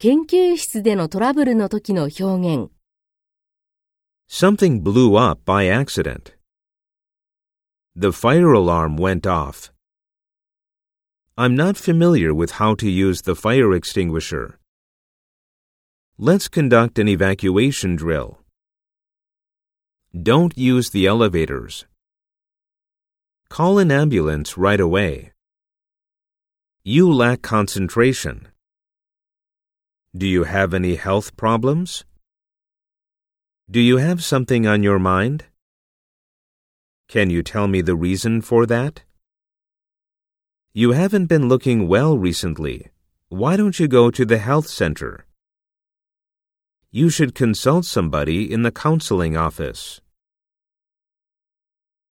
研究室でのトラブルの時の表現。 Something blew up by accident. The fire alarm went off. I'm not familiar with how to use the fire extinguisher. Let's conduct an evacuation drill. Don't use the elevators. Call an ambulance right away. You lack concentration. Do you have any health problems? Do you have something on your mind? Can you tell me the reason for that? You haven't been looking well recently. Why don't you go to the health center? You should consult somebody in the counseling office.